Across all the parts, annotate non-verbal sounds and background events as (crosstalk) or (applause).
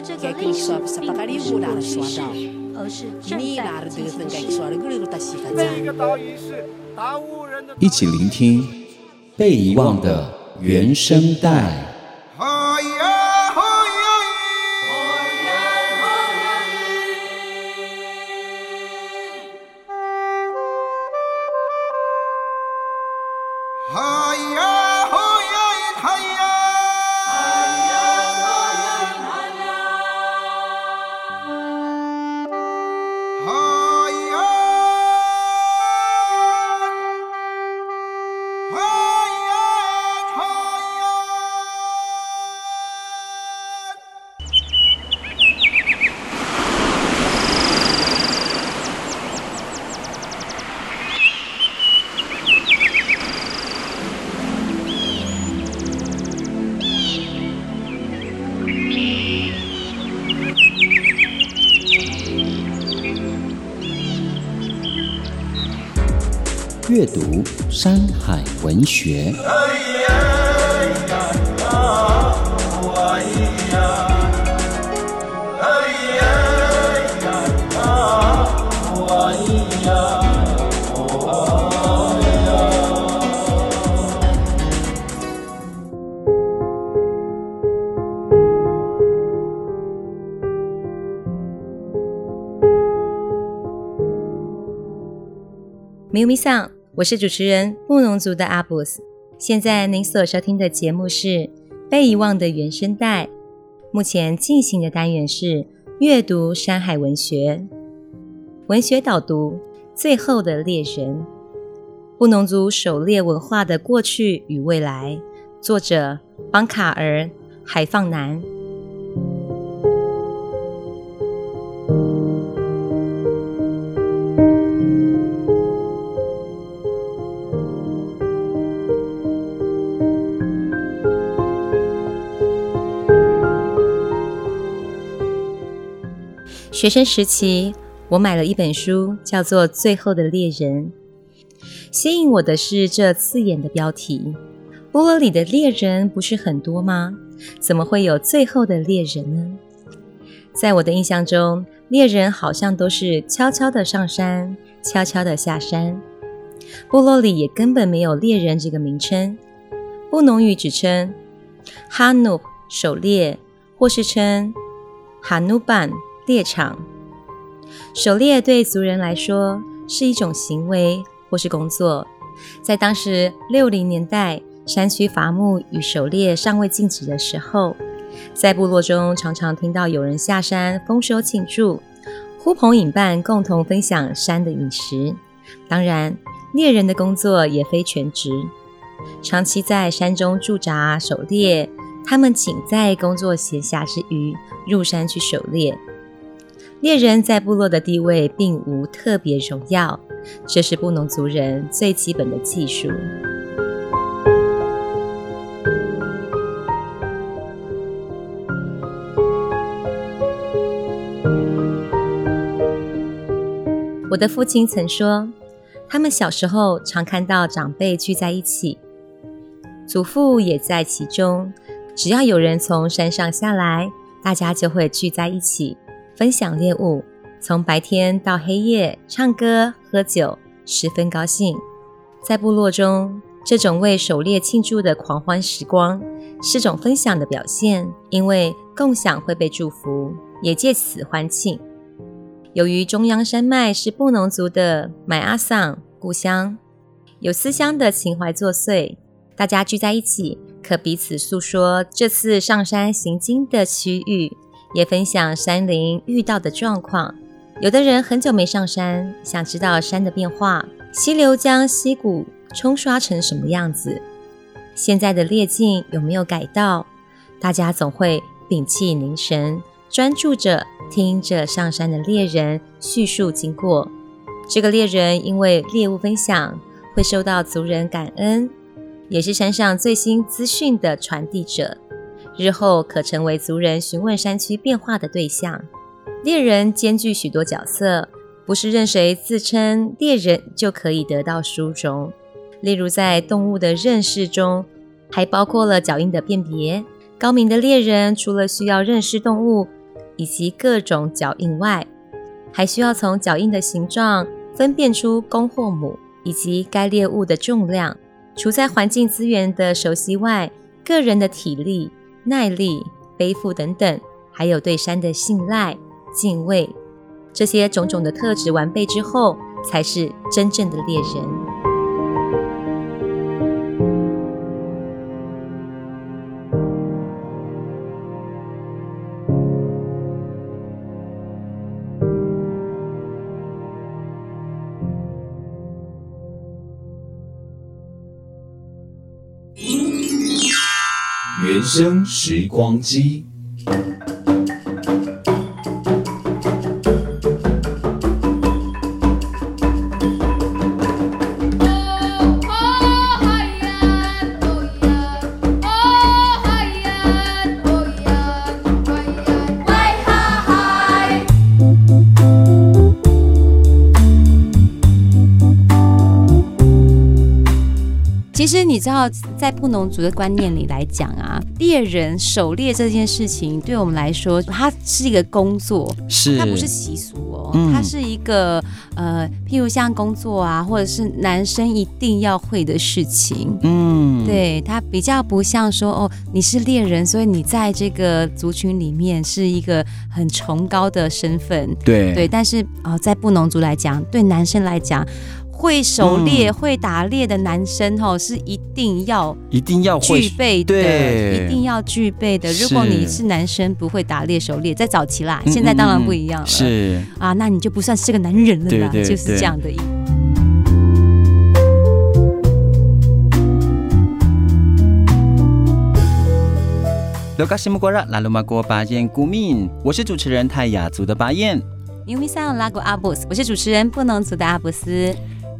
这个历史并不是故事，而是正在进行时。一起聆听被遗忘的原声带。阅读山海文学。咪咪桑，我是主持人布农族的阿布斯。现在您所收听的节目是《被遗忘的原声带》，目前进行的单元是阅读山海文学，文学导读《最后的猎人》，布农族狩猎文化的过去与未来。作者邦卡尔海放南。学生时期，我买了一本书，叫做《最后的猎人》。吸引我的是这刺眼的标题：部落里的猎人不是很多吗？怎么会有最后的猎人呢？在我的印象中，猎人好像都是悄悄地上山，悄悄地下山。部落里也根本没有猎人这个名称，布农语只称哈努狩猎，或是称哈努班。猎场，狩猎对族人来说是一种行为或是工作。在当时六零年代，山区伐木与狩猎尚未禁止的时候，在部落中常常听到有人下山丰收庆祝，呼朋引伴共同分享山的饮食。当然，猎人的工作也非全职，长期在山中驻扎狩猎，他们仅在工作闲暇之余入山去狩猎。猎人在部落的地位并无特别荣耀，这是布农族人最基本的技术。我的父亲曾说，他们小时候常看到长辈聚在一起，祖父也在其中。只要有人从山上下来，大家就会聚在一起。分享猎物，从白天到黑夜，唱歌喝酒，十分高兴。在部落中，这种为狩猎庆祝的狂欢时光，是种分享的表现，因为共享会被祝福，也借此欢庆。由于中央山脉是布农族的买阿桑故乡，有思乡的情怀作祟，大家聚在一起，可彼此诉说这次上山行经的区域。也分享山林遇到的状况。有的人很久没上山，想知道山的变化，溪流将溪谷冲刷成什么样子？现在的猎径有没有改道？大家总会屏气凝神，专注着听着上山的猎人叙述经过。这个猎人因为猎物分享，会受到族人感恩，也是山上最新资讯的传递者，日后可成为族人询问山区变化的对象。猎人兼具许多角色，不是任谁自称猎人就可以得到殊荣。例如，在动物的认识中，还包括了脚印的辨别。高明的猎人除了需要认识动物以及各种脚印外，还需要从脚印的形状分辨出公或母，以及该猎物的重量。除在环境资源的熟悉外，个人的体力、耐力、背负等等，还有对山的信赖、敬畏，这些种种的特质完备之后，才是真正的猎人。真时光机。知道，在布农族的观念里来讲啊，猎人狩猎这件事情，对我们来说，它是一个工作，是它不是习俗哦，嗯、它是一个呃，譬如像工作啊，或者是男生一定要会的事情。嗯，对，它比较不像说哦，你是猎人，所以你在这个族群里面是一个很崇高的身份。对对，但是啊、呃，在布农族来讲，对男生来讲。会狩猎、嗯、会打猎的男生，吼，是一定要一定要具备的，一定要具备的。如果你是男生不会打猎狩猎，在早期啦，现在当然不一样了。是啊，那你就不算是个男人了啦，对对对，就是这样的意思。罗嘎西木瓜拉拉鲁玛国巴彦古敏，我是主持人泰雅族的巴彦。牛咪桑拉古阿布斯，我是主持人布农族的阿布斯。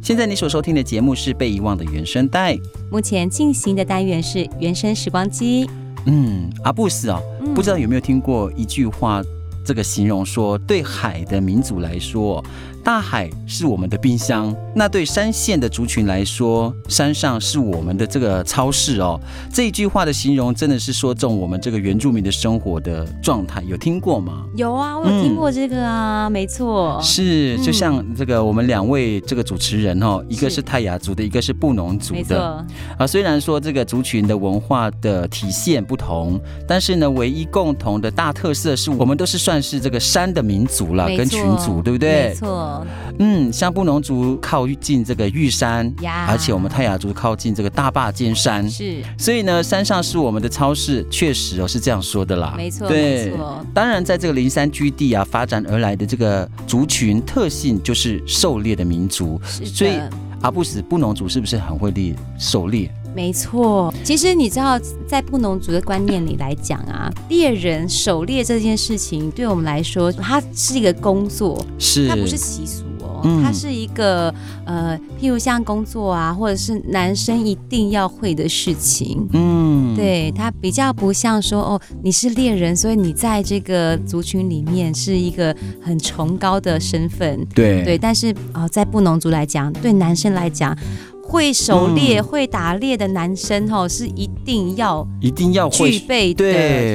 现在你所收听的节目是《被遗忘的原声带》，目前进行的单元是《原声时光机》。嗯，阿布斯哦，嗯、不知道有没有听过一句话，这个形容说，对海的民族来说。大海是我们的冰箱，那对山线的族群来说，山上是我们的这个超市哦。这一句话的形容真的是说中我们这个原住民的生活的状态，有听过吗？有啊，我有听过这个啊，嗯、没错。是，就像这个我们两位这个主持人哦，一个是泰雅族的，一个是布农族的。啊，虽然说这个族群的文化的体现不同，但是呢，唯一共同的大特色是我们都是算是这个山的民族了，跟群族，对不对？没错。嗯，像布农族靠近这个玉山，Yeah. 而且我们泰雅族靠近这个大坝尖山，是，所以呢，山上是我们的超市，确实哦是这样说的啦，没错，对，当然，在这个灵山居地啊发展而来的这个族群特性就是狩猎的民族，是。所以阿布斯布农族是不是很会猎狩猎？没错，其实你知道，在布农族的观念里来讲啊，猎人狩猎这件事情，对我们来说，它是一个工作，是它不是习俗哦，嗯、它是一个呃，譬如像工作啊，或者是男生一定要会的事情。嗯，对，它比较不像说哦，你是猎人，所以你在这个族群里面是一个很崇高的身份。对对，但是啊、呃，在布农族来讲，对男生来讲。会狩猎、嗯、会打猎的男生，吼，是一定要一定要具备的，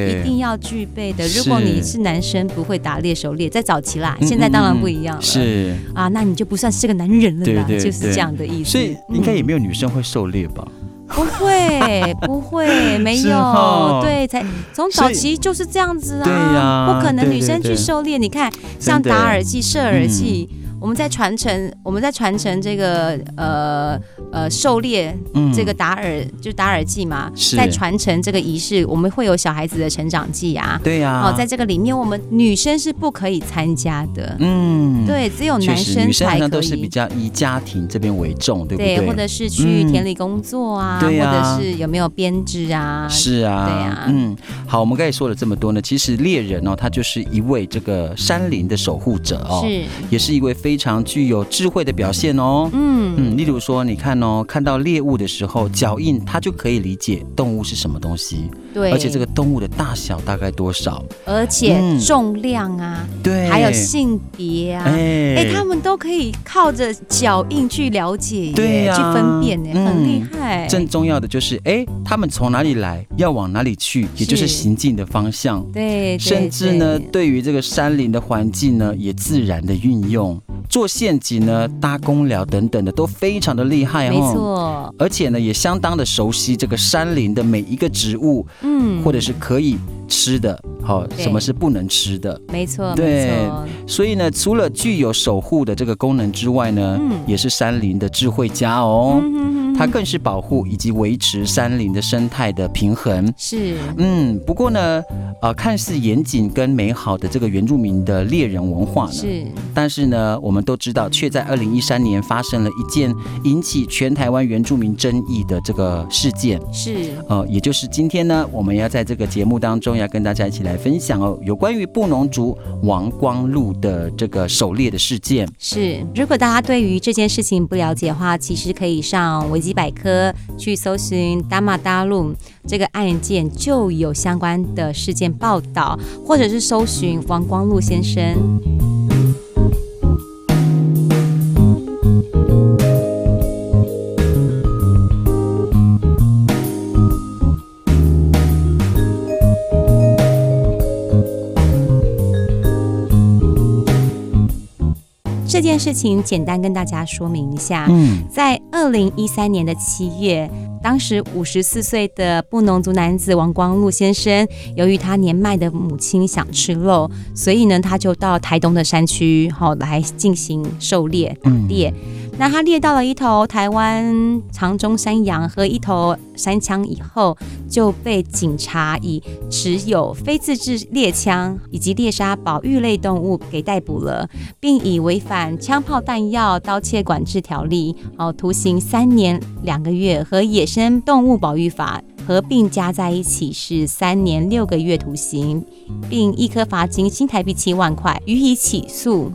一定要具备的。如果你是男生不会打猎狩猎，在早期啦，现在当然不一样了。是啊，那你就不算是个男人了啦，对对对，就是这样的意思。所以应该也没有女生会狩猎吧？不会，不会，没有。哦、对，才从早期就是这样子啊。啊，不可能女生去狩猎。你看，像打耳祭、射耳祭。我们在传承，我们在传承这个呃呃狩猎，嗯，这个达尔就达尔祭嘛，在传承这个仪式，我们会有小孩子的成长祭啊，对呀、啊，哦，在这个里面，我们女生是不可以参加的，嗯，对，只有男生才可是比较以家庭这边为重，对不对？对，或者是去田里工作啊，嗯、对啊，或者是有没有编织啊？是啊，对啊，嗯，好，我们刚才说了这么多呢，其实猎人哦，他就是一位这个山林的守护者哦，是，也是一位非常具有智慧的表现哦，嗯。嗯，例如说，你看哦，看到猎物的时候，脚印它就可以理解动物是什么东西，对，而且这个动物的大小大概多少，而且重量啊，嗯、对，还有性别啊，哎。哎，他们都可以靠着脚印去了解，对呀、啊，去分辨，哎、嗯，很厉害。正重要的就是，哎，他们从哪里来，要往哪里去，也就是行进的方向，对，甚至呢，对。于这个山林的环境呢，也自然的运用。做陷阱呢，搭工寮等等的都非常的厉害哦，没错，而且呢也相当的熟悉这个山林的每一个植物，嗯，或者是可以吃的，好、哦，什么是不能吃的，没错，对，所以呢，除了具有守护的这个功能之外呢，嗯，也是山林的智慧家哦。嗯它更是保护以及维持山林的生态的平衡。是，嗯，不过呢，呃，看似严谨跟美好的这个原住民的猎人文化呢，是，但是呢，我们都知道，却在二零一三年发生了一件引起全台湾原住民争议的这个事件。是，呃，也就是今天呢，我们要在这个节目当中要跟大家一起来分享哦，有关于布农族王光禄的这个狩猎的事件。是，如果大家对于这件事情不了解的话，其实可以上维基。百科去搜寻达马达鲁这个案件，就有相关的事件报道，或者是搜寻王光禄先生。这件事情简单跟大家说明一下。嗯，在二零一三年的七月，当时五十四岁的布农族男子王光禄先生，由于他年迈的母亲想吃肉，所以呢，他就到台东的山区，好来进行狩猎打猎。那他猎到了一头台湾长鬃山羊和一头山羌以后，就被警察以持有非自制猎枪以及猎杀保育类动物给逮捕了，并以违反枪炮弹药刀械管制条例，哦，徒刑三年两个月和野生动物保育法合并加在一起是三年六个月徒刑，并一颗罚金新台币七万块，予以起诉。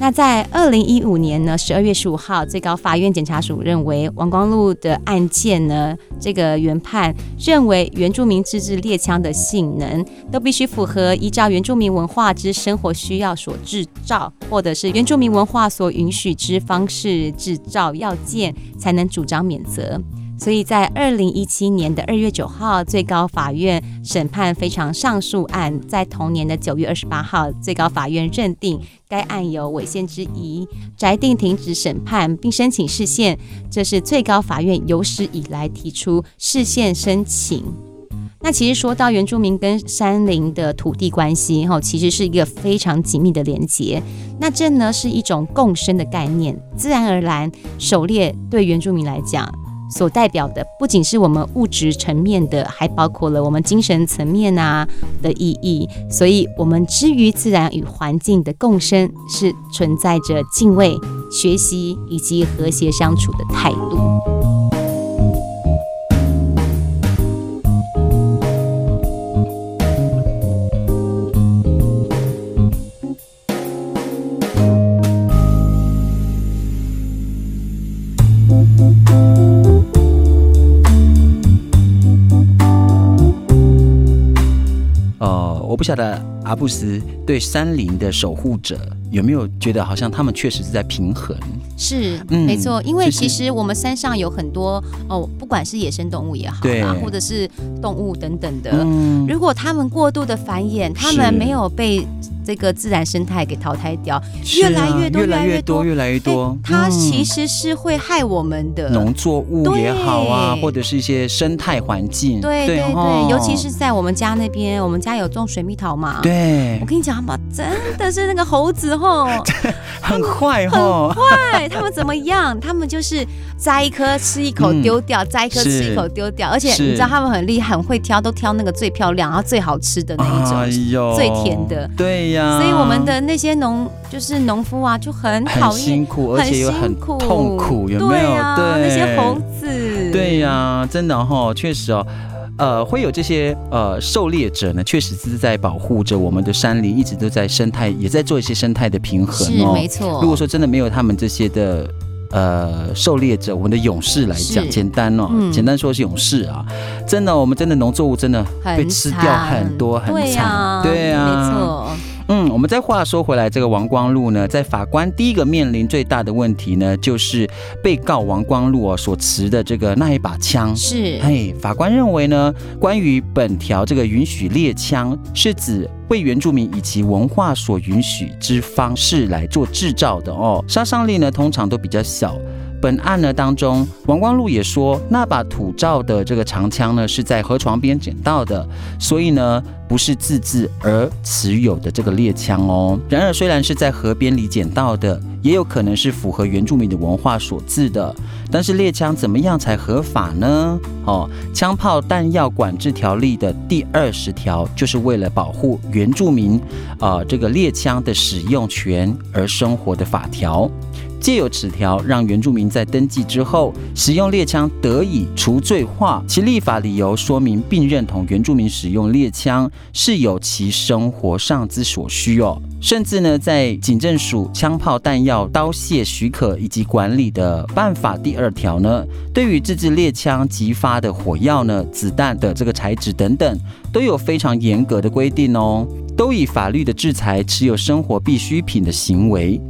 那在二零一五年呢，十二月十五号，最高法院检察署认为王光禄的案件呢，这个原判认为原住民自制猎枪的性能都必须符合依照原住民文化之生活需要所制造，或者是原住民文化所允许之方式制造要件，才能主张免责。所以在二零一七年的二月九号，最高法院审判非常上诉案。在同年的九月二十八号，最高法院认定该案有违宪之疑，裁定停止审判，并申请释宪。这是最高法院有史以来提出释宪申请。那其实说到原住民跟山林的土地关系，哈，其实是一个非常紧密的连结。那这呢是一种共生的概念，自然而然，狩猎对原住民来讲。所代表的不仅是我们物质层面的，还包括了我们精神层面啊的意义。所以，我们之于自然与环境的共生，是存在着敬畏、学习以及和谐相处的态度。下的阿布斯对山林的守护者。有没有觉得好像他们确实是在平衡？是，嗯，没错，因为其实我们山上有很多哦，不管是野生动物也好啊，或者是动物等等的，嗯，如果他们过度的繁衍，他们没有被这个自然生态给淘汰掉，越来越多，越来越多，越来越多。它其实是会害我们的农作物也好啊，或者是一些生态环境。对对对，尤其是在我们家那边，我们家有种水蜜桃嘛。对，我跟你讲嘛，真的是那个猴子 (laughs) 吼，很坏吼，很坏。他们怎么样？他们就是摘一颗吃一口丢掉，摘一颗吃一口丢掉，而且你知道他们很厉害，很会挑，都挑那个最漂亮然后最好吃的那一种，哎呦，最甜的。对呀，所以我们的那些农就是农夫啊，就很讨厌，很辛苦，而且又很痛苦，有没有？对，那些猴子。对呀，真的哈，确实哦，呃，会有这些呃狩猎者呢，确实是在保护着我们的山林，一直都在生态，也在做一些生态的平衡哦。没错。如果说真的没有他们这些的。呃，狩猎者，我们的勇士来讲，简单哦，嗯、简单说是勇士啊，真的，我们真的农作物真的被吃掉很多，很惨，对呀、啊，对啊，没错。嗯，我们再话说回来，这个王光禄呢，在法官第一个面临最大的问题呢，就是被告王光禄哦所持的这个那一把枪。是，嘿，法官认为呢，关于本条这个允许猎枪，是指为原住民以其文化所允许之方式来做制造的哦，杀伤力呢通常都比较小。本案呢当中，王光禄也说，那把土造的这个长枪呢是在河床边捡到的，所以呢不是自制而持有的这个猎枪哦。然而，虽然是在河边里捡到的，也有可能是符合原住民的文化所制的。但是猎枪怎么样才合法呢？哦，枪炮弹药管制条例的第二十条就是为了保护原住民啊、这个猎枪的使用权而生活的法条。借由此条，让原住民在登记之后使用猎枪得以除罪化。其立法理由说明并认同原住民使用猎枪是有其生活上之所需哦。甚至呢，在警政署枪炮弹药刀械许可以及管理的办法第二条呢，对于自制猎枪击发的火药呢、子弹的这个材质等等，都有非常严格的规定哦，都以法律的制裁持有生活必需品的行为。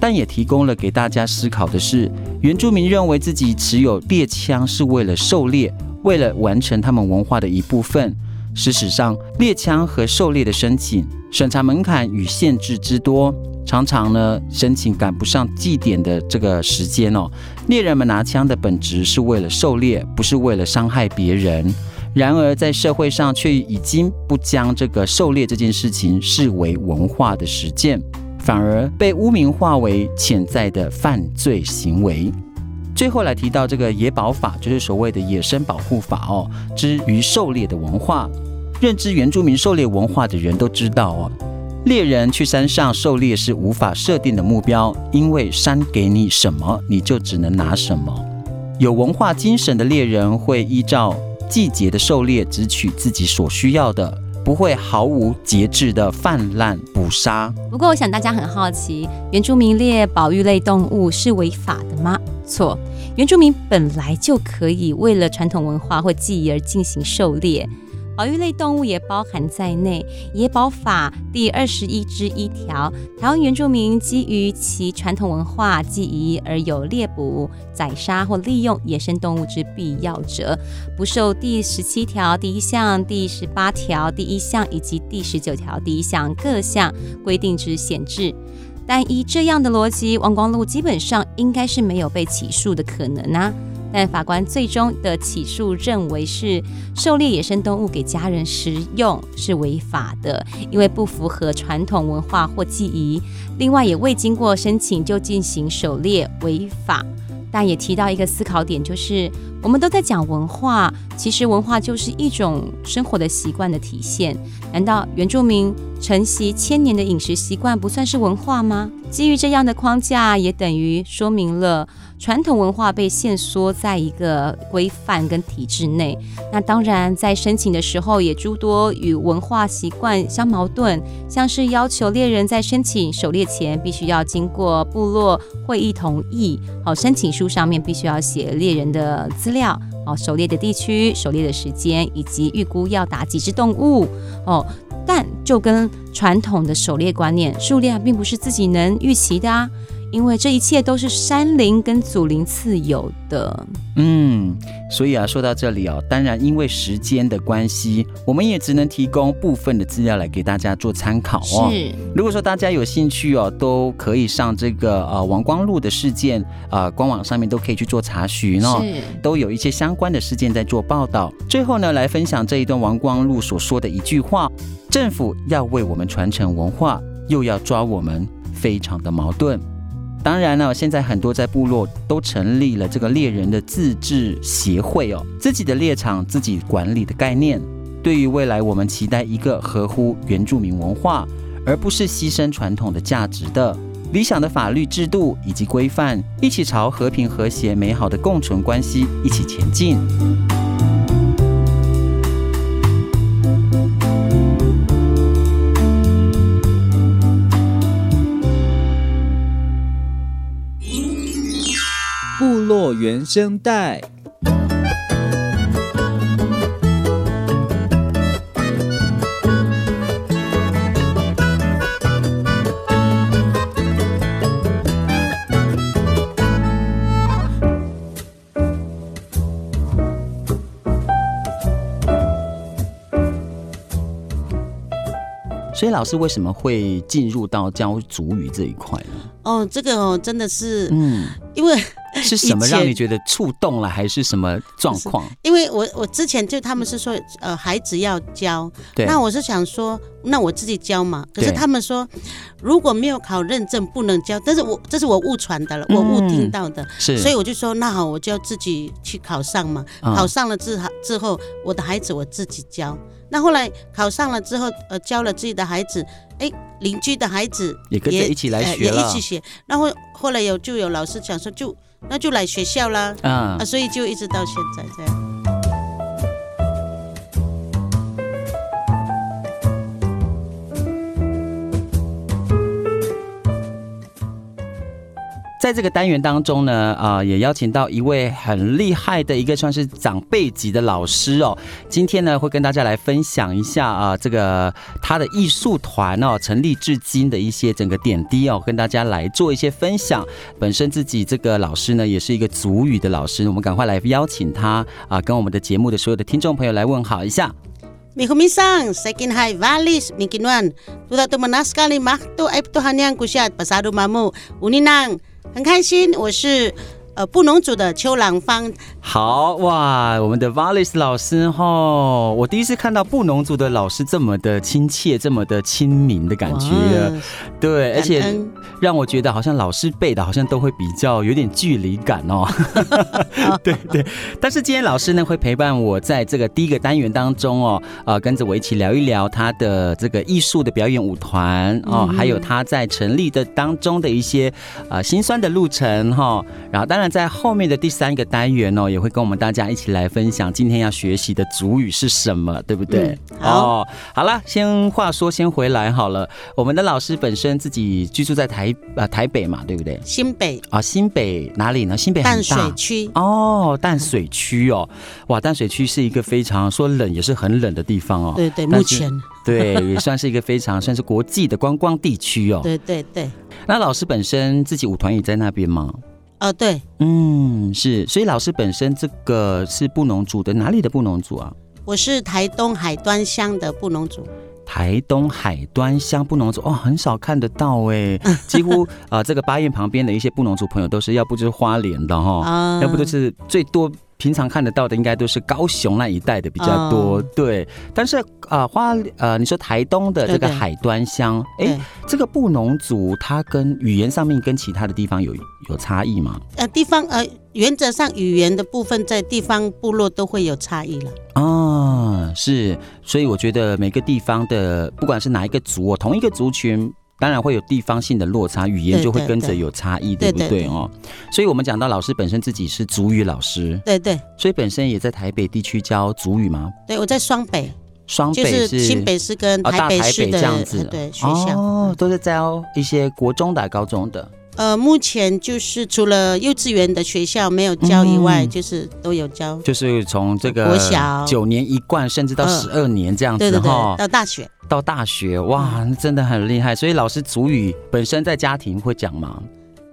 但也提供了给大家思考的是，原住民认为自己持有猎枪是为了狩猎，为了完成他们文化的一部分。事实上，猎枪和狩猎的申请审查门槛与限制之多，常常呢申请赶不上祭典的这个时间哦。猎人们拿枪的本质是为了狩猎，不是为了伤害别人。然而，在社会上却已经不将这个狩猎这件事情视为文化的实践。反而被污名化为潜在的犯罪行为。最后来提到这个野保法，就是所谓的野生保护法哦。之于狩猎的文化，认知原住民狩猎文化的人都知道哦，猎人去山上狩猎是无法设定的目标，因为山给你什么，你就只能拿什么。有文化精神的猎人会依照季节的狩猎，只取自己所需要的。不会毫无节制的泛滥捕杀。不过，我想大家很好奇，原住民猎保育类动物是违法的吗？错，原住民本来就可以为了传统文化或记忆而进行狩猎。保育类动物也包含在内，《野保法》第二十一之一条，台湾原住民基于其传统文化记忆而有猎捕、宰杀或利用野生动物之必要者，不受第十七条第一项、第十八条第一项以及第十九条第一项各项规定之限制。但依这样的逻辑，王光禄基本上应该是没有被起诉的可能啊。但法官最终的起诉认为是狩猎野生动物给家人食用是违法的，因为不符合传统文化或记忆。另外，也未经过申请就进行狩猎违法。但也提到一个思考点，就是我们都在讲文化，其实文化就是一种生活的习惯的体现。难道原住民承袭千年的饮食习惯不算是文化吗？基于这样的框架，也等于说明了。传统文化被限缩在一个规范跟体制内，那当然在申请的时候也诸多与文化习惯相矛盾，像是要求猎人在申请狩猎前必须要经过部落会议同意，好，申请书上面必须要写猎人的资料，哦，狩猎的地区、狩猎的时间以及预估要打几只动物，哦，但就跟传统的狩猎观念，数量并不是自己能预期的啊。因为这一切都是山林跟祖灵赐有的。嗯，所以啊，说到这里哦，当然因为时间的关系，我们也只能提供部分的资料来给大家做参考哦。是，如果说大家有兴趣哦，都可以上这个呃王光禄的事件呃官网上面都可以去做查询哦，是都有一些相关的事件在做报道。最后呢，来分享这一段王光禄所说的一句话：政府要为我们传承文化，又要抓我们。非常的矛盾。当然了，现在很多在部落都成立了这个猎人的自治协会哦，自己的猎场自己管理的概念。对于未来，我们期待一个合乎原住民文化，而不是牺牲传统的价值的理想的法律制度以及规范，一起朝和平、和谐、美好的共存关系一起前进。部落原声带。所以老师为什么会进入到教主语这一块呢？哦，这个哦，真的是，嗯，因为。(laughs) 是什么让你觉得触动了，还是什么状况？因为我我之前就他们是说，呃，孩子要教，那我是想说，那我自己教嘛。可是他们说，如果没有考认证不能教，但是我这是我误传的了，我误听到的，嗯、是，所以我就说，那好，我就要自己去考上嘛。嗯、考上了之后之后，我的孩子我自己教。那后来考上了之后，呃，教了自己的孩子，哎，邻居的孩子也跟着一起来学，呃、也一起学。然后后来有就有老师讲说就。那就来学校啦，啊，啊，所以就一直到现在这样。在这个单元当中呢，啊、呃，也邀请到一位很厉害的一个算是长辈级的老师哦。今天呢，会跟大家来分享一下啊、呃，这个他的艺术团哦，成立至今的一些整个点滴哦，跟大家来做一些分享。本身自己这个老师呢，也是一个族语的老师，我们赶快来邀请他啊、呃，跟我们的节目的所有的听众朋友来问好一下。米胡米桑，Second High Valleys，米金万，杜达杜曼纳斯很开心，我是呃布农族的邱朗芳。好哇，我们的 Valis 老师哈、哦，我第一次看到布农族的老师这么的亲切，这么的亲民的感觉。对，而且让我觉得好像老师背的，好像都会比较有点距离感哦。(laughs) 对对，但是今天老师呢会陪伴我在这个第一个单元当中哦，呃，跟着我一起聊一聊他的这个艺术的表演舞团哦，嗯、还有他在成立的当中的一些呃辛酸的路程哈、哦。然后当然在后面的第三个单元哦。也会跟我们大家一起来分享今天要学习的主语是什么，对不对？嗯、好哦，好了，先话说先回来好了。我们的老师本身自己居住在台啊、呃、台北嘛，对不对？新北啊，新北哪里呢？新北淡水区哦，淡水区哦，哇，淡水区是一个非常说冷也是很冷的地方哦。对对，目前对也算是一个非常算是国际的观光地区哦。对对对。那老师本身自己舞团也在那边吗？哦，对，嗯，是，所以老师本身这个是布农族的，哪里的布农族啊？我是台东海端乡的布农族。台东海端乡布农族，哦，很少看得到哎，(laughs) 几乎啊、呃，这个八燕旁边的一些布农族朋友都是，要不就是花莲的哈，哦、要不就是最多。平常看得到的应该都是高雄那一带的比较多，哦、对。但是啊、呃，花呃，你说台东的这个海端乡，哎，这个布农族它跟语言上面跟其他的地方有有差异吗？呃，地方呃，原则上语言的部分在地方部落都会有差异了。啊，是，所以我觉得每个地方的不管是哪一个族哦，同一个族群。当然会有地方性的落差，语言就会跟着有差异，对，不对？哦？所以我们讲到老师本身自己是主语老师，对对，所以本身也在台北地区教主语吗？对，我在双北，双北是，是新北市跟台北市的、哦、大台北这样子，对学校。哦，都是教一些国中的、高中的。呃，目前就是除了幼稚园的学校没有教以外，嗯、就是都有教，就是从这个国小。九年一贯，甚至到十二年这样子哈、呃，对对对，到大学，到大学，哇，那真的很厉害。所以老师主语本身在家庭会讲吗？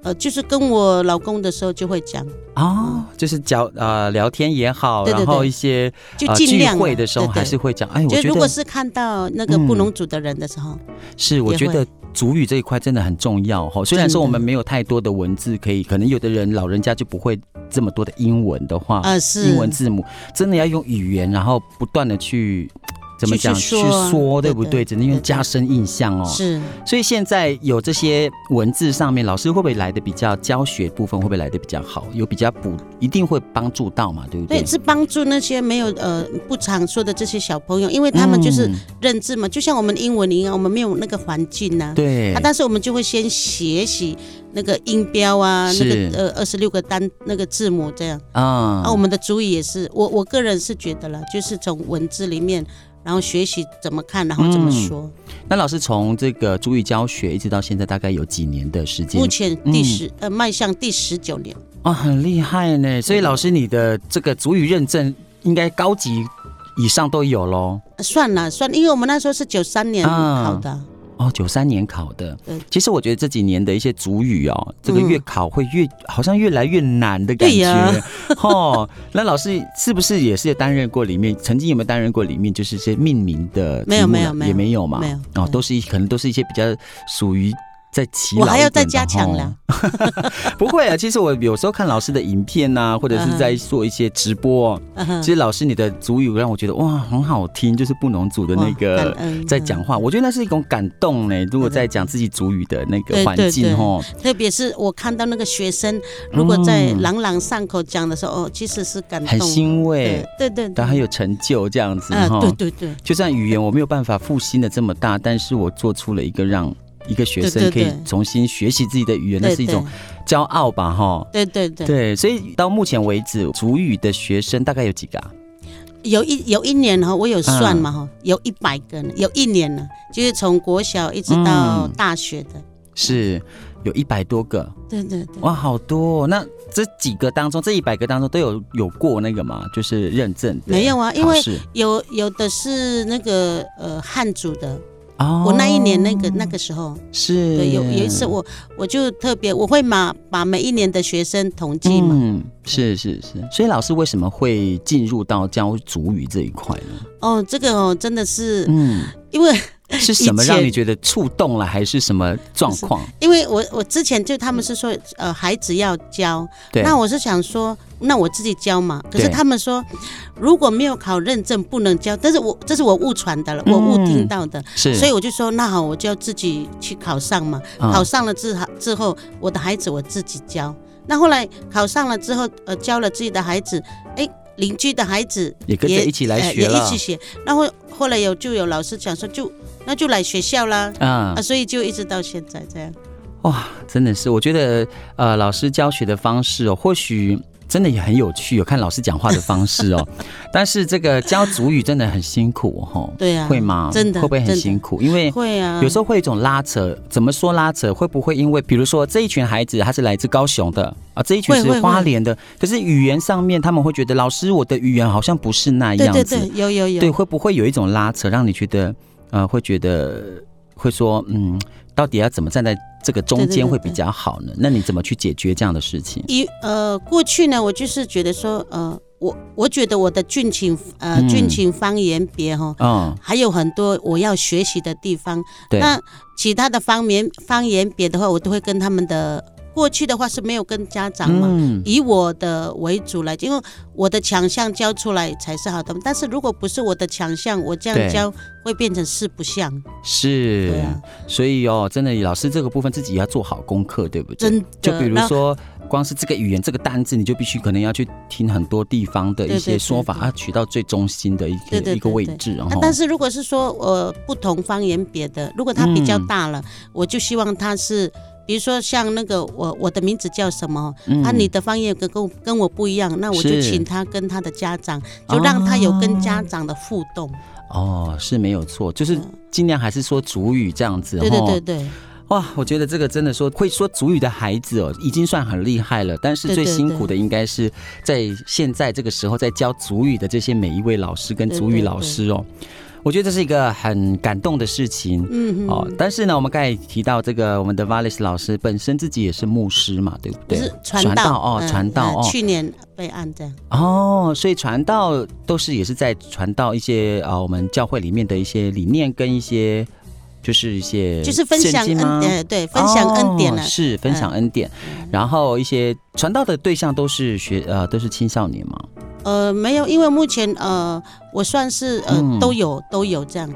呃，就是跟我老公的时候就会讲。哦，就是讲呃聊天也好，对对对，然后一些就尽量、呃、聚会的时候还是会讲。哎，我觉得如果是看到那个不能组的人的时候，嗯、是我觉得族语这一块真的很重要哈。虽然说我们没有太多的文字可以，可能有的人老人家就不会这么多的英文的话，呃，是英文字母，真的要用语言，然后不断的去。怎么讲？去说，对不对？只能用加深印象哦。是，所以现在有这些文字上面，老师会不会来的比较教学部分会不会来的比较好？有比较补，一定会帮助到嘛？对不对？对，是帮助那些没有呃不常说的这些小朋友，因为他们就是认字嘛，嗯、就像我们英文一样，我们没有那个环境呐、啊。对。啊，但是我们就会先学习那个音标啊，那个呃二十六个单那个字母这样啊。啊，我们的主语也是，我我个人是觉得了，就是从文字里面。然后学习怎么看，然后怎么说。嗯、那老师从这个主语教学一直到现在，大概有几年的时间？目前第十、嗯、呃，迈向第十九年。啊、哦，很厉害呢。所以老师，你的这个主语认证应该高级以上都有喽？算了算了，因为我们那时候是九三年考的。嗯哦，九三年考的。其实我觉得这几年的一些主语哦，这个越考会越好像越来越难的感觉。对 (laughs) 哦，那老师是不是也是担任过里面？曾经有没有担任过里面就是一些命名的？没有没有没有，也没有嘛。没有哦，都是一可能都是一些比较属于。在起老，我还要再加强了。(laughs) 不会啊，其实我有时候看老师的影片呐、啊，或者是在做一些直播。Uh huh. 其实老师你的主语让我觉得哇，很好听，就是布农族的那个在讲话，我觉得那是一种感动呢。如果在讲自己主语的那个环境哦，特别是我看到那个学生如果在朗朗上口讲的时候，哦，其实是感动，很欣慰，对对，然后很有成就这样子哈。对对对，就算语言我没有办法复兴的这么大，但是我做出了一个让。一个学生可以重新学习自己的语言，那是一种骄傲吧？哈，对对对对，所以到目前为止，族语的学生大概有几个啊？有一有一年哈，我有算嘛哈，有一百个呢，有一年呢，就是从国小一直到大学的，是有一百多个。对对对，哇，好多！哦那这几个当中，这一百个当中都有有过那个吗？就是认证？没有啊，因为有有的是那个呃汉族的。哦，我那一年那个那个时候是对，有有一次我我就特别我会把把每一年的学生统计嘛，嗯，是是是，所以老师为什么会进入到教主语这一块呢？哦，这个哦真的是，嗯，因为。(laughs) 是什么让你觉得触动了，还是什么状况？因为我我之前就他们是说，呃，孩子要教，那我是想说，那我自己教嘛。可是他们说，如果没有考认证不能教，但是我这是我误传的了，我误听到的，嗯、是，所以我就说，那好，我就要自己去考上嘛。嗯、考上了之后之后，我的孩子我自己教。那后来考上了之后，呃，教了自己的孩子，哎。邻居的孩子也，也跟着一起来学，呃、也一起学。然后后来有就有老师讲说，就那就来学校啦，啊，啊，所以就一直到现在这样。哇，真的是，我觉得呃，老师教学的方式哦，或许。真的也很有趣，有看老师讲话的方式哦。(laughs) 但是这个教主语真的很辛苦哦。对啊，会吗？真的会不会很辛苦？因为会啊，有时候会有一种拉扯。怎么说拉扯？会不会因为比如说这一群孩子他是来自高雄的啊，这一群是花莲的，可是语言上面他们会觉得老师我的语言好像不是那样子。对对对，有有有。对，会不会有一种拉扯，让你觉得呃，会觉得会说嗯。到底要怎么站在这个中间会比较好呢？那你怎么去解决这样的事情？一呃，过去呢，我就是觉得说，呃，我我觉得我的俊情呃俊情方言别哈，嗯，还有很多我要学习的地方。对，那其他的方言方言别的话，我都会跟他们的。过去的话是没有跟家长嘛，嗯、以我的为主来，因为我的强项教出来才是好的。但是如果不是我的强项，我这样教会变成四不像。是，所以哦，真的老师这个部分自己要做好功课，对不对？真的。就比如说，光是这个语言这个单字，你就必须可能要去听很多地方的一些说法啊，取到最中心的一个一个位置。然后，但是如果是说呃不同方言别的，如果它比较大了，嗯、我就希望它是。比如说像那个我我的名字叫什么？嗯、啊，你的方言跟跟跟我不一样，那我就请他跟他的家长，就让他有跟家长的互动。哦，是没有错，就是尽量还是说主语这样子。对对对对。哇，我觉得这个真的说会说主语的孩子哦，已经算很厉害了。但是最辛苦的应该是在现在这个时候在教主语的这些每一位老师跟主语老师哦。我觉得这是一个很感动的事情。嗯哦，但是呢，我们刚才提到这个，我们的 Valis 老师本身自己也是牧师嘛，对不对？是传道哦，传道哦。去年备案这样。哦，所以传道都是也是在传道一些啊，我们教会里面的一些理念跟一些。就是一些就是分享恩典，对，分享恩典了，哦、是分享恩典。嗯、然后一些传道的对象都是学呃都是青少年吗？呃，没有，因为目前呃我算是呃、嗯、都有都有这样，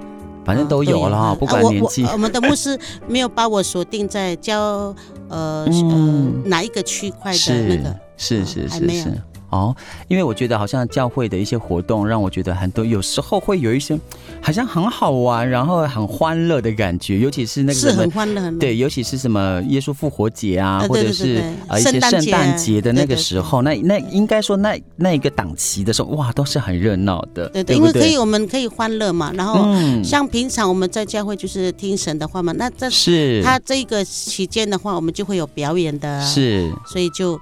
反正都有了不管年纪。我我，我们的牧师 (laughs) 没有把我锁定在教呃、嗯、呃哪一个区块的那个，是是是是。是哦，因为我觉得好像教会的一些活动让我觉得很多，有时候会有一些好像很好玩，然后很欢乐的感觉，尤其是那个是很欢乐，对，尤其是什么耶稣复活节啊，或者是啊一些圣诞节的那个时候，那那应该说那那一个档期的时候，哇，都是很热闹的，对对，因为可以我们可以欢乐嘛，然后像平常我们在教会就是听神的话嘛，那这是。他这个期间的话，我们就会有表演的，是，所以就。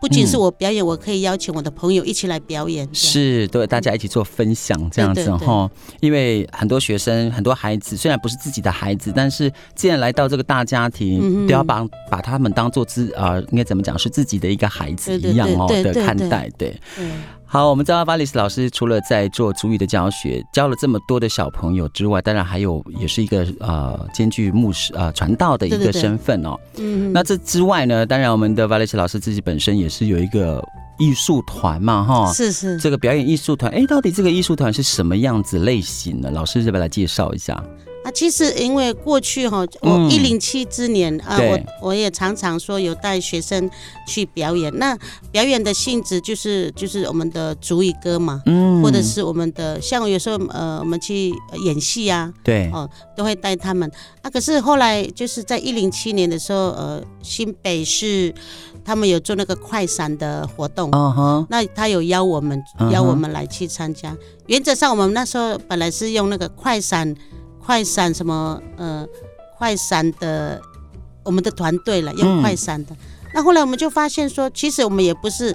不仅是我表演，嗯、我可以邀请我的朋友一起来表演。是，对，大家一起做分享这样子哈。因为很多学生、很多孩子，虽然不是自己的孩子，但是既然来到这个大家庭，都要把把他们当做自啊、呃，应该怎么讲，是自己的一个孩子一样哦的看待。对。对好，我们知道 Valis 老师除了在做足语的教学，教了这么多的小朋友之外，当然还有也是一个呃兼具牧师呃传道的一个身份哦。嗯，那这之外呢，当然我们的 Valis 老师自己本身也是有一个艺术团嘛，哈，是是，这个表演艺术团，哎，到底这个艺术团是什么样子类型的？老师是不是来介绍一下？啊，其实因为过去哈，我一零七之年、嗯、啊，我我也常常说有带学生去表演。那表演的性质就是就是我们的族语歌嘛，嗯，或者是我们的像有时候呃我们去演戏啊，对，哦都会带他们。啊，可是后来就是在一零七年的时候，呃，新北市他们有做那个快闪的活动，嗯哼，那他有邀我们邀我们来去参加。原则上我们那时候本来是用那个快闪。快闪什么？呃，快闪的我们的团队了，用快闪的。嗯、那后来我们就发现说，其实我们也不是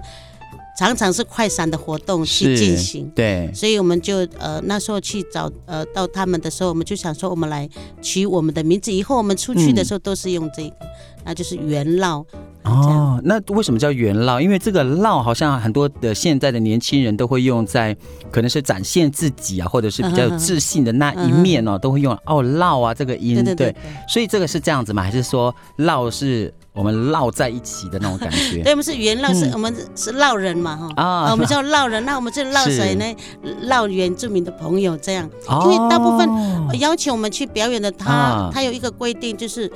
常常是快闪的活动去进行，对。所以我们就呃那时候去找呃到他们的时候，我们就想说，我们来取我们的名字，以后我们出去的时候都是用这个，嗯、那就是元烙。哦，那为什么叫元烙？因为这个烙好像很多的现在的年轻人都会用在，可能是展现自己啊，或者是比较有自信的那一面哦，都会用哦烙啊这个音，对，对，对，对，所以这个是这样子吗？还是说烙是我们烙在一起的那种感觉？(laughs) 对，我们是元烙，是我们是烙人嘛哈。啊，我们叫烙人，那我们就烙谁呢？烙原住民的朋友这样，因为大部分邀请我们去表演的他，他有一个规定，就是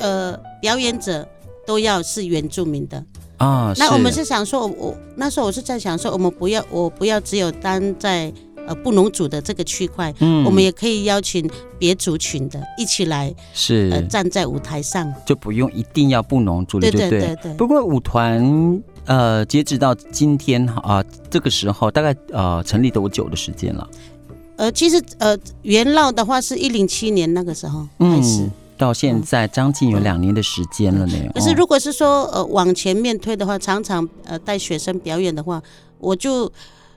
呃表演者。都要是原住民的啊，那我们是想说，我那时候我是在想说，我们不要，我不要只有单在呃布农族的这个区块，嗯，我们也可以邀请别族群的一起来，是呃站在舞台上，就不用一定要布农族的，对对对对。不过舞团呃，截止到今天啊、呃，这个时候大概呃成立多久的时间了？呃，其实呃元烙的话是一零七年那个时候开始。嗯到现在将近有两年的时间了呢。可是如果是说呃往前面推的话，常常呃带学生表演的话，我就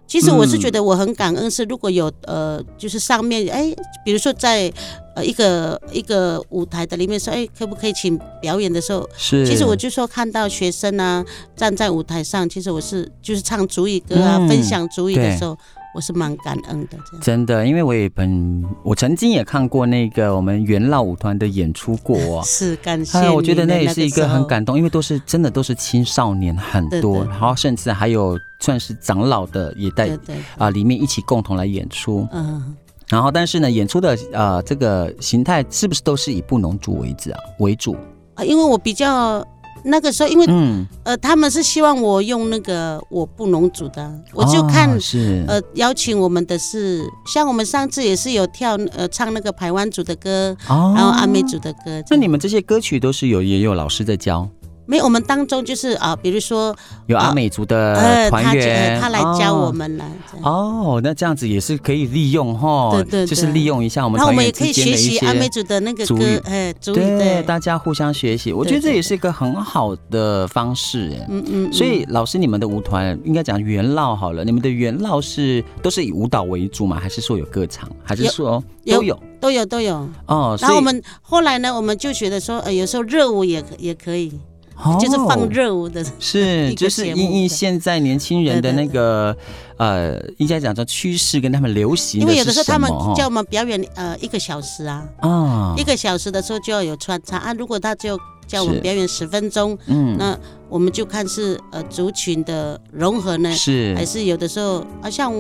其实我是觉得我很感恩，是如果有呃就是上面哎，比如说在呃一个一个舞台的里面说哎，可不可以请表演的时候，是，其实我就说看到学生啊站在舞台上，其实我是就是唱主语歌啊，嗯、分享主语的时候。我是蛮感恩的，真的，因为我也本我曾经也看过那个我们元老舞团的演出过，(laughs) 是感谢。我觉得那也是一个很感动，因为都是真的都是青少年很多，然后甚至还有算是长老的也在啊里面一起共同来演出。嗯，然后但是呢，演出的呃这个形态是不是都是以布农族为主啊？为主啊？因为我比较。那个时候，因为嗯呃，他们是希望我用那个我布农族的，我就看、哦、是呃邀请我们的是像我们上次也是有跳呃唱那个台湾族的歌，哦、然后阿美族的歌。那你们这些歌曲都是有也有老师在教？没有，我们当中就是啊，比如说有阿美族的团员，他来教我们了。哦，那这样子也是可以利用哈，对对，就是利用一下我们。那我们也可以学习阿美族的那个歌，哎，对，大家互相学习，我觉得这也是一个很好的方式，哎，嗯嗯。所以老师，你们的舞团应该讲元老好了，你们的元老是都是以舞蹈为主吗？还是说有歌唱？还是说都有都有都有？哦，然后我们后来呢，我们就觉得说，呃，有时候热舞也也可以。就是放热舞 (laughs) 的，哦，是就是因应现在年轻人的那个呃，应该讲说趋势跟他们流行。因为有的时候他们叫我们表演呃一个小时啊，哦，一个小时的时候就要有穿插啊。如果他就叫我们表演十分钟，嗯，那我们就看是呃族群的融合呢，是还是有的时候啊像。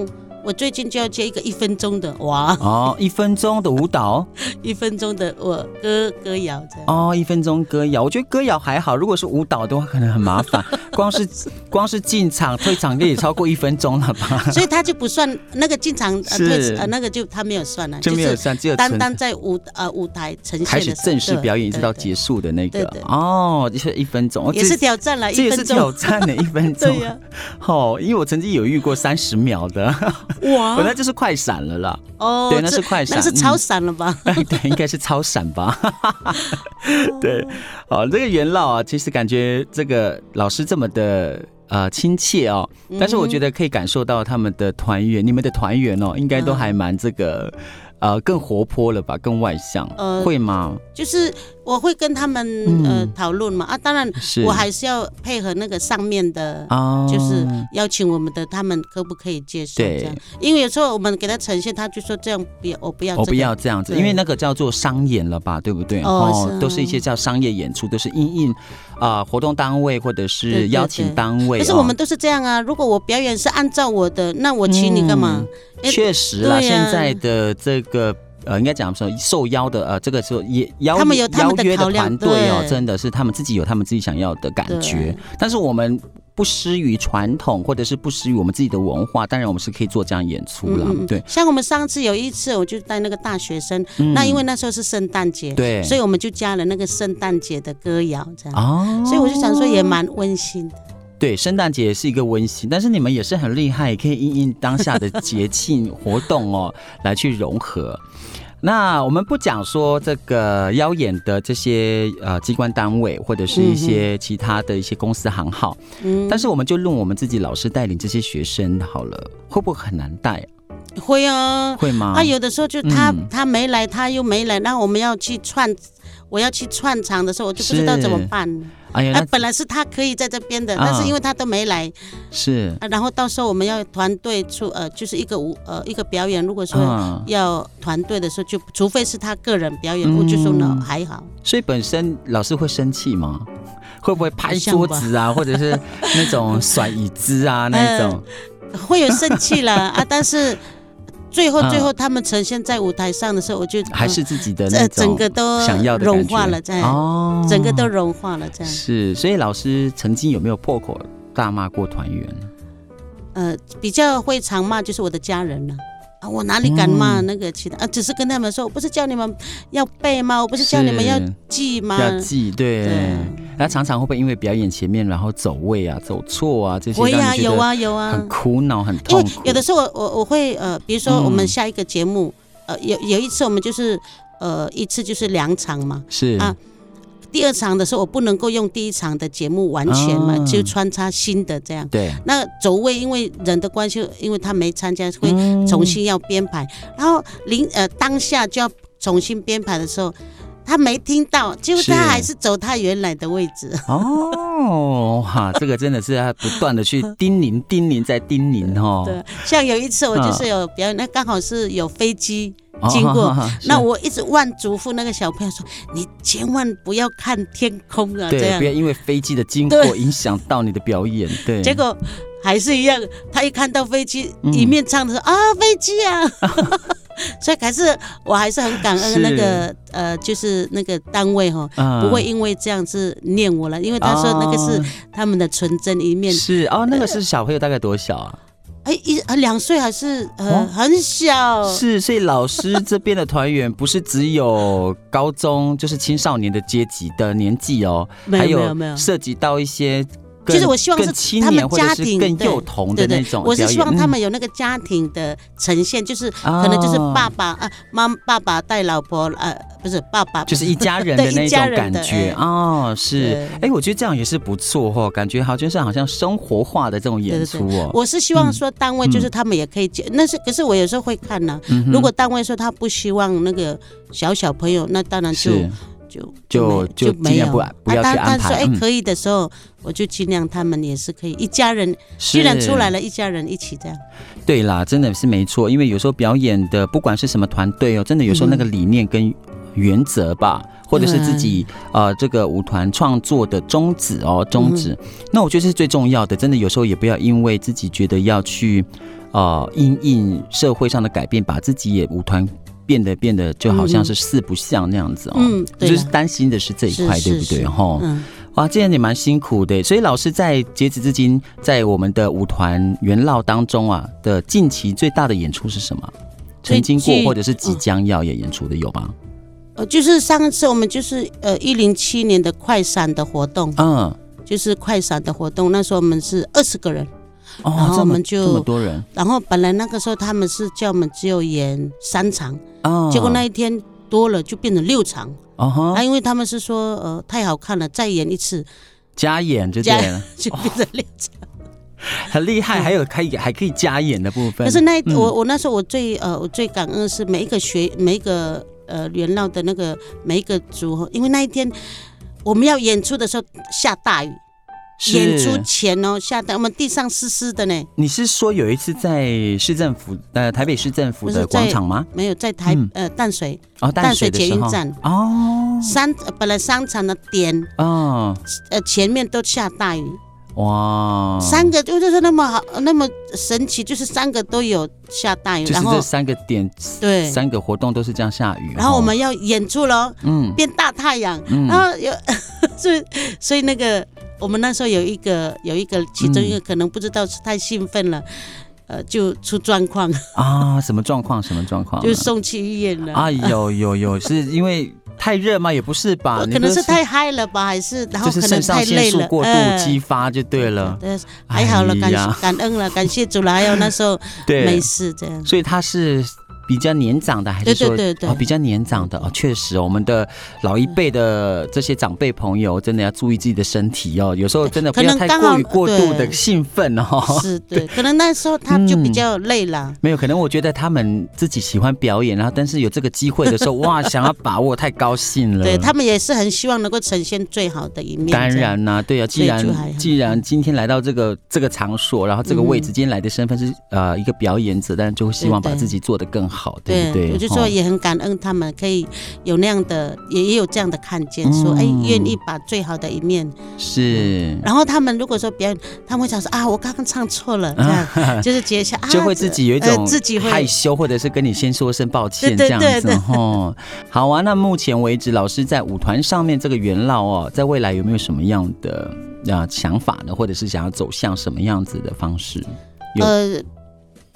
我最近就要接一个一分钟的哇。哦，一分钟的舞蹈，(laughs) 一分钟的我歌歌谣这样。哦，一分钟歌谣，我觉得歌谣还好，如果是舞蹈的话，可能很麻烦，(laughs) 光是光是进场退场也超过一分钟了吧？所以他就不算那个进场呃退呃那个就他没有算了，就没有算，只有单单在舞呃舞台呈现开始正式表演一直到结束的那个。哦，就是一分钟，也是挑战了，这也是挑战的一分钟，(laughs) 对呀，哦，因为我曾经有遇过三十秒的。哇，本来就是快闪了啦。哦，对，那是快闪，那是超闪了吧？(laughs) 哎，对，应该是超闪吧。(laughs) 对，好，这个元老啊，其实感觉这个老师这么的呃亲切哦，但是我觉得可以感受到他们的团员，你们的团员哦，应该都还蛮这个。呃，更活泼了吧，更外向，呃，会吗？就是我会跟他们呃讨论嘛，啊，当然我还是要配合那个上面的，就是邀请我们的，他们可不可以接受这样？因为有时候我们给他呈现，他就说这样不要，我不要，我不要这样子，因为那个叫做商演了吧，对不对？哦，都是一些叫商业演出，都是因应啊活动单位或者是邀请单位。可是我们都是这样啊，如果我表演是按照我的，那我请你干嘛？确实啦，现在的这个呃，应该讲说受邀的呃，这个时候也邀他们有他们的邀约的团队哦，真的是他们自己有他们自己想要的感觉。但是我们不失于传统，或者是不失于我们自己的文化，当然我们是可以做这样演出了。对，像我们上次有一次，我就带那个大学生，那因为那时候是圣诞节，对，所以我们就加了那个圣诞节的歌谣这样。哦，所以我就想说也蛮温馨的。对，圣诞节也是一个温馨，但是你们也是很厉害，可以因应当下的节庆活动哦，来去融合。那我们不讲说这个邀演的这些呃机关单位或者是一些其他的一些公司行号，嗯，但是我们就论我们自己老师带领这些学生好了，会不会很难带？会啊，会吗？他有的时候就他、嗯、他没来，他又没来，那我们要去串，我要去串场的时候，我就不知道怎么办。哎呀，本来是他可以在这边的，但是因为他都没来，是，然后到时候我们要团队出呃，就是一个舞呃一个表演，如果说要团队的时候，就除非是他个人表演，我就说呢还好。所以本身老师会生气吗？会不会拍桌子啊，(laughs) 或者是那种甩椅子啊那种？会有生气了啊，但是。最后，最后他们呈现在舞台上的时候，我就还是自己的那种，整个都想要的融化了，这样哦，整个都融化了，这样是。所以老师曾经有没有破口大骂过团员？呃，比较会常骂就是我的家人了。我哪里敢骂那个其他啊？只是跟他们说，我不是叫你们要背吗？我不是叫你们要记吗？要记，对。那常常会不会因为表演前面然后走位啊、走错啊这些？会啊，有啊，有啊，很苦恼，很痛苦。因为有的时候我我我会呃，比如说我们下一个节目，呃，有有一次我们就是呃一次就是两场嘛，是啊。第二场的时候，我不能够用第一场的节目完全嘛，就穿插新的这样。对。那走位，因为人的关系，因为他没参加，会重新要编排。然后临呃当下就要重新编排的时候，他没听到，结果他还是走他原来的位置。(laughs) (laughs) 哦，哈，这个真的是要不断的去叮咛、叮咛再叮咛哦。对。像有一次我就是有表演，那刚好是有飞机。经过，那我一直万嘱咐那个小朋友说：“你千万不要看天空啊，这样不要因为飞机的经过影响到你的表演。”对，结果还是一样，他一看到飞机，一面唱的是啊，飞机啊，(laughs) (laughs) 所以还是我还是很感恩那个呃，就是那个单位哈，不会因为这样子念我了，因为他说那个是他们的纯真一面。是哦，那个是小朋友大概多小啊？哎，一呃两岁还是呃、哦、很小。是，所以老师这边的团员不是只有高中，就是青少年的阶级的年纪哦，没有没有没有，涉及到一些。就是我希望是他们家庭更幼童的那种，我是希望他们有那个家庭的呈现，就是可能就是爸爸啊妈爸爸带老婆呃不是爸爸，就是一家人的 (laughs) 那种感觉哦，是哎，我觉得这样也是不错哦，感觉好就是好像生活化的这种演出哦。我是希望说单位就是他们也可以，那是可是我有时候会看呢，如果单位说他不希望那个小小朋友，那当然就。就就就尽量不不要去安排。他说哎，可以的时候，我就尽量他们也是可以一家人，既然出来了，一家人一起这样。对啦，真的是没错，因为有时候表演的不管是什么团队哦，真的有时候那个理念跟原则吧，或者是自己呃这个舞团创作的宗旨哦宗旨，那我觉得是最重要的。真的有时候也不要因为自己觉得要去呃因应社会上的改变，把自己也舞团。变得变得就好像是四不像那样子哦，嗯，就是担心的是这一块，对不对？哈，嗯，哇，这样也蛮辛苦的。所以老师在截止至今，在我们的舞团元老当中啊的近期最大的演出是什么？曾经过或者是即将要演演出的有吗？呃，就是上次我们就是呃一零七年的快闪的活动，嗯，就是快闪的活动，那时候我们是二十个人。然后我们就、哦、这么多人，然后本来那个时候他们是叫我们只有演三场，哦、结果那一天多了就变成六场，哦哈，啊，因为他们是说呃太好看了，再演一次，加演就对了，(laughs) 就变成六场，哦、很厉害，还有可以还可以加演的部分。可是那、嗯、我我那时候我最呃我最感恩是每一个学每一个呃元老的那个每一个组合，因为那一天我们要演出的时候下大雨。演出前哦，下的我们地上湿湿的呢。你是说有一次在市政府呃台北市政府的广场吗？没有，在台呃淡水哦淡水捷运站哦。三本来商场的点哦，呃前面都下大雨哇。三个就是那么好那么神奇，就是三个都有下大雨，然后这三个点对三个活动都是这样下雨。然后我们要演出喽，嗯，变大太阳，然后有 (laughs) 所以所以那个。我们那时候有一个有一个其中一个可能不知道是太兴奋了，嗯、呃，就出状况啊？什么状况？什么状况？就送去医院了。啊，有有有，是因为太热吗？也不是吧？可能是太嗨了吧？还是然后可能太累了，过度激发就对了。对，还好了，感感恩了，感谢主了。还有那时候 (laughs) 没事这样。所以他是。比较年长的还是说对对对对。哦，比较年长的哦，确实，我们的老一辈的这些长辈朋友真的要注意自己的身体哦，有时候真的不要太过于过度的兴奋哦。是 (laughs) 对，可能那时候他就比较累了。嗯、没有，可能我觉得他们自己喜欢表演，然后但是有这个机会的时候，(laughs) 哇，想要把握，太高兴了。对，他们也是很希望能够呈现最好的一面。当然啦、啊，对啊，既然既然今天来到这个这个场所，然后这个位置，今天来的身份是呃一个表演者，但是就会希望把自己做得更好，对不对？我就说也很感恩他们可以有那样的，也也有这样的看见，说哎，愿意把最好的一面是。然后他们如果说别人，他们会想说啊，我刚刚唱错了，(laughs) 这样就是接下就会自己有一种自己害羞，或者是跟你先说声抱歉这样子哦。好啊，那目前为止，老师在舞团上面这个元老哦，在未来有没有什么样的啊想法呢？或者是想要走向什么样子的方式？呃。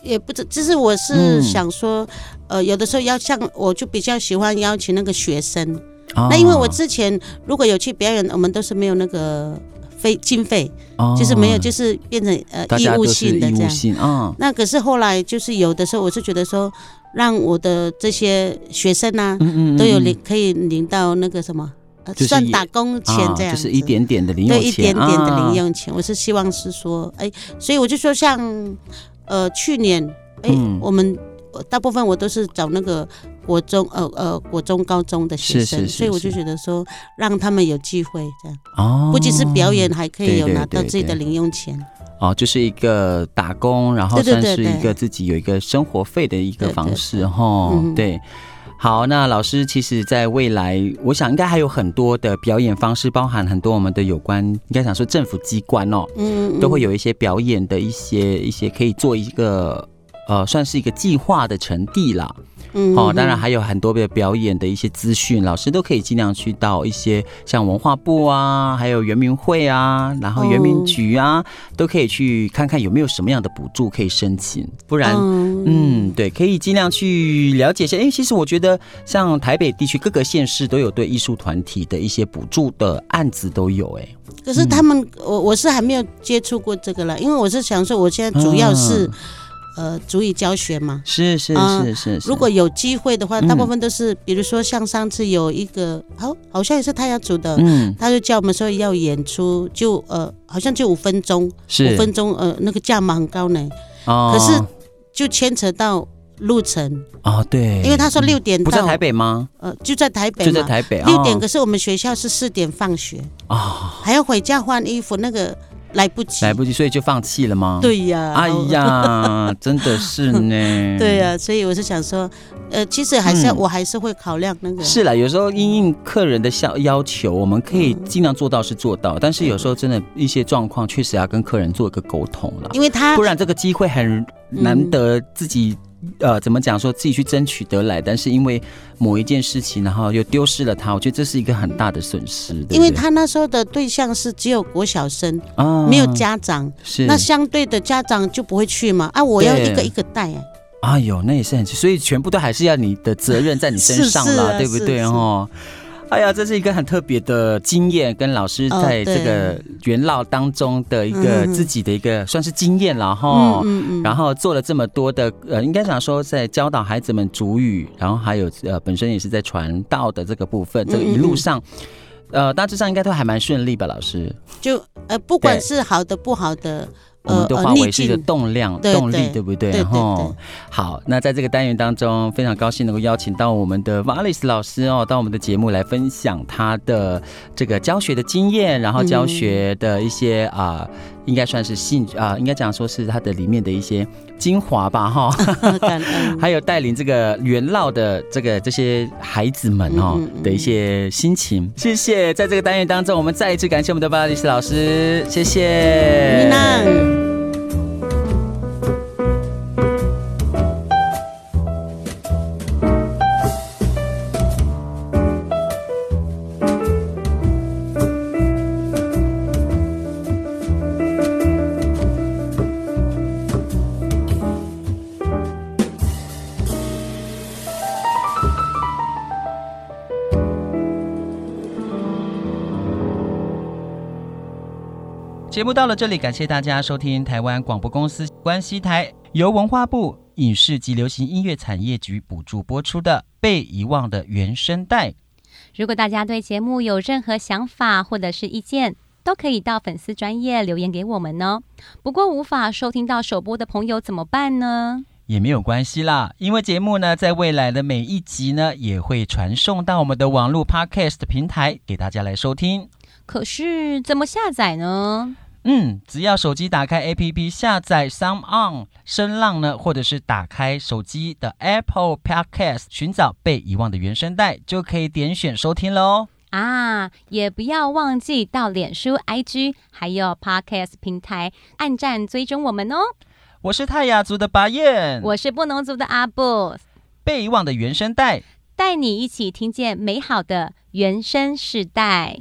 也不知，就是我是想说，嗯、呃，有的时候要像，我就比较喜欢邀请那个学生。哦、那因为我之前如果有去表演，我们都是没有那个费经费，哦、就是没有，就是变成呃义务性的这样。哦、那可是后来就是有的时候，我是觉得说，让我的这些学生呢、啊，嗯嗯嗯都有领可以领到那个什么，算打工钱这样、哦，就是一点点的零用钱，对，一点点的零用钱。哦、我是希望是说，哎，所以我就说像。呃，去年，哎，嗯、我们大部分我都是找那个国中，呃呃，国中、高中的学生，是是是是，所以我就觉得说，让他们有机会这样，哦，不仅是表演，还可以有拿到自己的零用钱。哦，就是一个打工，然后算是一个自己有一个生活费的一个方式，哈，对。好，那老师其实在未来，我想应该还有很多的表演方式，包含很多我们的有关，应该想说政府机关哦，嗯，嗯，都会有一些表演的一些一些可以做一个呃，算是一个计划的成地啦。嗯，哦，当然还有很多的表演的一些资讯，老师都可以尽量去到一些像文化部啊，还有原民会啊，然后原民局啊，哦、都可以去看看有没有什么样的补助可以申请。不然，嗯，嗯，对，可以尽量去了解一下。哎，其实我觉得像台北地区各个县市都有对艺术团体的一些补助的案子都有。哎，可是他们，我、嗯、我是还没有接触过这个了，因为我是想说，我现在主要是。嗯呃，足以教学嘛，是是是是，是。如果有机会的话，大部分都是，比如说像上次有一个，好，好像也是太阳族的，嗯，他就叫我们说要演出，就呃，好像就五分钟，五分钟，呃，那个价码很高呢，哦，可是就牵扯到路程。哦，对，因为他说六点到，不在台北吗？呃，就在台北，就在台北，六点，可是我们学校是四点放学。啊，还要回家换衣服，那个。来不及，来不及，所以就放弃了吗？对呀，哎呀，(laughs) 真的是呢。对呀，所以我是想说，呃，其实还是要，我还是会考量那个。是啦，有时候因应客人的要要求，我们可以尽量做到是做到，但是有时候真的一些状况确实要跟客人做一个沟通了，因为他不然这个机会很难得自己。呃，怎么讲？说自己去争取得来，但是因为某一件事情，然后又丢失了他，我觉得这是一个很大的损失。对对，因为他那时候的对象是只有国小生，啊、没有家长，是那相对的家长就不会去嘛。啊，我要一个一个带哎。哎呦，那也是很，所以全部都还是要你的责任在你身上了，啊、对不对？哦。哎呀，这是一个很特别的经验，跟老师在这个元老当中的一个自己的一个算是经验了哈。嗯嗯。然后做了这么多的呃，应该讲说在教导孩子们主语，然后还有呃本身也是在传道的这个部分，这个一路上，呃大致上应该都还蛮顺利吧，老师。就呃不管是好的不好的。我们都化为是一个动量、动力，对不对？然后，好，那在这个单元当中，非常高兴能够邀请到我们的 Valis 老师哦，到我们的节目来分享他的这个教学的经验，然后教学的一些啊。应该算是兴趣啊，应该讲说是它的里面的一些精华吧，哈。(laughs) (laughs) 还有带领这个元老的这个这些孩子们哦的一些心情。谢谢，在这个单元当中，我们再一次感谢我们的巴黎斯老师，谢谢。节目到了这里，感谢大家收听台湾广播公司关西台由文化部影视及流行音乐产业局补助播出的《被遗忘的原声带》。如果大家对节目有任何想法或者是意见，都可以到粉丝专业留言给我们哦。不过无法收听到首播的朋友怎么办呢？也没有关系啦，因为节目呢，在未来的每一集呢，也会传送到我们的网络 Podcast 平台给大家来收听。可是怎么下载呢？嗯，只要手机打开 APP 下载 Sound On 声浪呢，或者是打开手机的 Apple Podcast 寻找被遗忘的原声带，就可以点选收听了哦。啊，也不要忘记到脸书、IG 还有 Podcast 平台按赞追踪我们哦。我是泰雅族的巴彦，我是布农族的阿布，被遗忘的原声带，带你一起听见美好的原声世代。